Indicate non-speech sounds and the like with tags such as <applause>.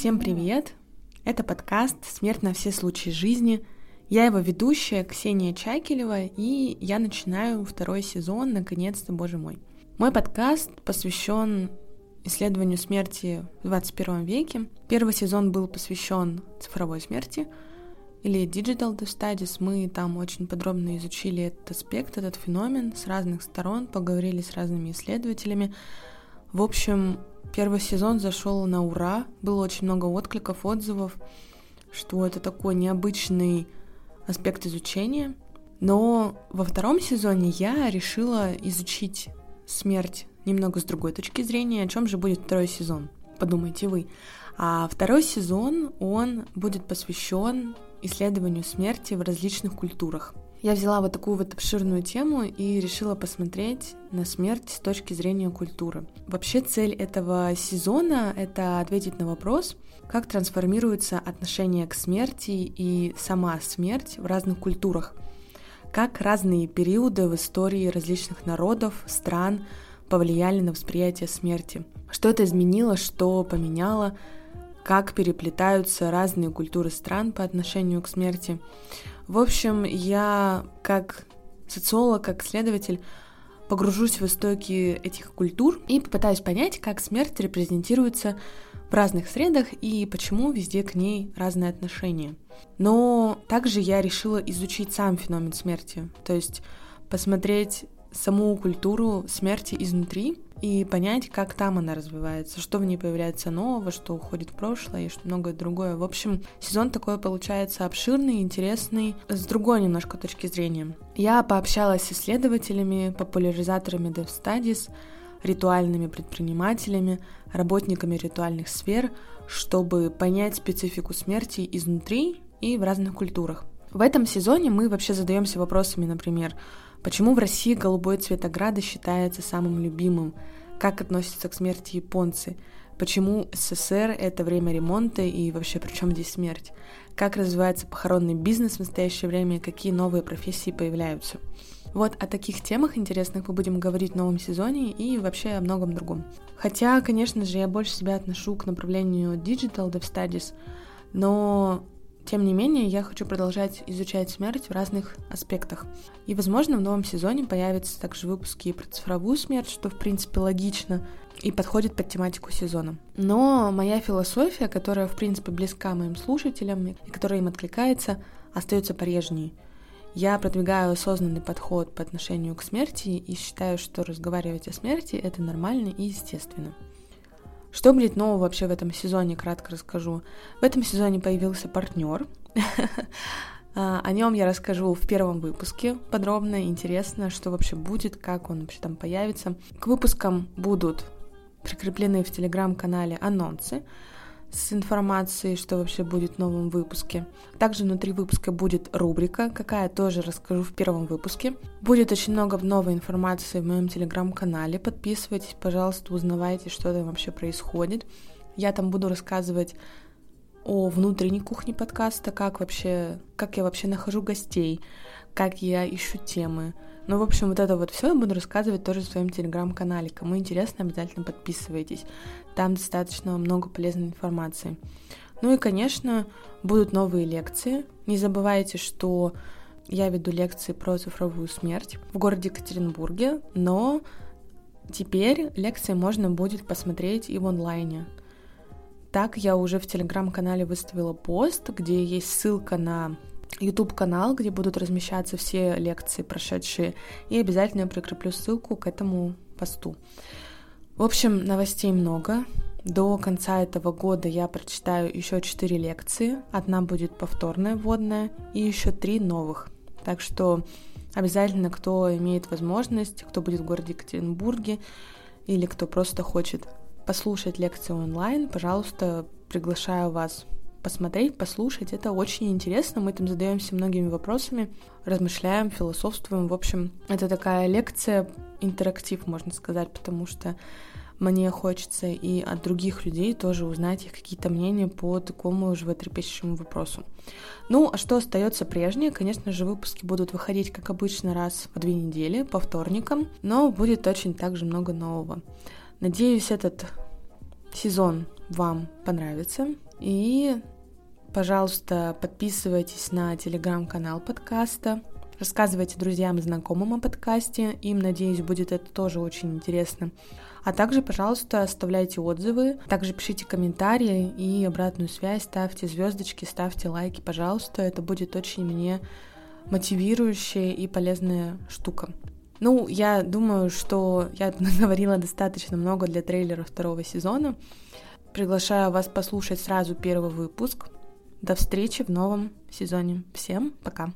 Всем привет! Это подкаст «Смерть на все случаи жизни». Я его ведущая Ксения Чайкелева, и я начинаю второй сезон, наконец-то, боже мой. Мой подкаст посвящен исследованию смерти в 21 веке. Первый сезон был посвящен цифровой смерти или Digital Death Studies. Мы там очень подробно изучили этот аспект, этот феномен с разных сторон, поговорили с разными исследователями. В общем, Первый сезон зашел на ура, было очень много откликов, отзывов, что это такой необычный аспект изучения. Но во втором сезоне я решила изучить смерть немного с другой точки зрения. О чем же будет второй сезон? Подумайте вы. А второй сезон, он будет посвящен исследованию смерти в различных культурах. Я взяла вот такую вот обширную тему и решила посмотреть на смерть с точки зрения культуры. Вообще цель этого сезона — это ответить на вопрос, как трансформируется отношение к смерти и сама смерть в разных культурах, как разные периоды в истории различных народов, стран повлияли на восприятие смерти, что это изменило, что поменяло, как переплетаются разные культуры стран по отношению к смерти. В общем, я как социолог, как исследователь погружусь в истоки этих культур и попытаюсь понять, как смерть репрезентируется в разных средах и почему везде к ней разные отношения. Но также я решила изучить сам феномен смерти, то есть посмотреть саму культуру смерти изнутри и понять, как там она развивается, что в ней появляется нового, что уходит в прошлое и что многое другое. В общем, сезон такой получается обширный, интересный, с другой немножко точки зрения. Я пообщалась с исследователями, популяризаторами Dev Studies, ритуальными предпринимателями, работниками ритуальных сфер, чтобы понять специфику смерти изнутри и в разных культурах. В этом сезоне мы вообще задаемся вопросами, например, Почему в России голубой цвет ограды считается самым любимым? Как относятся к смерти японцы? Почему СССР — это время ремонта и вообще при чем здесь смерть? Как развивается похоронный бизнес в настоящее время и какие новые профессии появляются? Вот о таких темах интересных мы будем говорить в новом сезоне и вообще о многом другом. Хотя, конечно же, я больше себя отношу к направлению Digital Dev Studies, но тем не менее, я хочу продолжать изучать смерть в разных аспектах. И, возможно, в новом сезоне появятся также выпуски про цифровую смерть, что, в принципе, логично и подходит под тематику сезона. Но моя философия, которая, в принципе, близка моим слушателям и которая им откликается, остается прежней. Я продвигаю осознанный подход по отношению к смерти и считаю, что разговаривать о смерти — это нормально и естественно. Что будет нового вообще в этом сезоне, кратко расскажу. В этом сезоне появился партнер. <laughs> А, о нем я расскажу в первом выпуске подробно, интересно, что вообще будет, как он вообще там появится. К выпускам будут прикреплены в телеграм-канале анонсы, с информацией, что вообще будет в новом выпуске. Также внутри выпуска будет рубрика, какая тоже расскажу в первом выпуске. Будет очень много новой информации в моем телеграм-канале. Подписывайтесь, пожалуйста, узнавайте, что там вообще происходит. Я там буду рассказывать о внутренней кухне подкаста, как вообще, как я вообще нахожу гостей, как я ищу темы, ну, в общем, вот это вот все я буду рассказывать тоже в своем телеграм-канале. Кому интересно, обязательно подписывайтесь. Там достаточно много полезной информации. Ну и, конечно, будут новые лекции. Не забывайте, что я веду лекции про цифровую смерть в городе Екатеринбурге, но теперь лекции можно будет посмотреть и в онлайне. Так я уже в телеграм-канале выставила пост, где есть ссылка на YouTube-канал, где будут размещаться все лекции прошедшие, и обязательно прикреплю ссылку к этому посту. В общем, новостей много. До конца этого года я прочитаю еще 4 лекции. Одна будет повторная, вводная, и еще 3 новых. Так что обязательно, кто имеет возможность, кто будет в городе Екатеринбурге, или кто просто хочет послушать лекцию онлайн, пожалуйста, приглашаю вас посмотреть, послушать. Это очень интересно. Мы там задаемся многими вопросами, размышляем, философствуем. В общем, это такая лекция, интерактив, можно сказать, потому что мне хочется и от других людей тоже узнать их какие-то мнения по такому животрепещущему вопросу. Ну, а что остается прежнее? Конечно же, выпуски будут выходить, как обычно, раз в две недели, по вторникам, но будет очень также много нового. Надеюсь, этот сезон вам понравится. И, пожалуйста, подписывайтесь на телеграм-канал подкаста, рассказывайте друзьям и знакомым о подкасте, им, надеюсь, будет это тоже очень интересно. А также, пожалуйста, оставляйте отзывы, также пишите комментарии и обратную связь, ставьте звездочки, ставьте лайки, пожалуйста. Это будет очень мне мотивирующая и полезная штука. Ну, я думаю, что я <laughs> наговорила достаточно много для трейлера второго сезона. Приглашаю вас послушать сразу первый выпуск. До встречи в новом сезоне. Всем пока!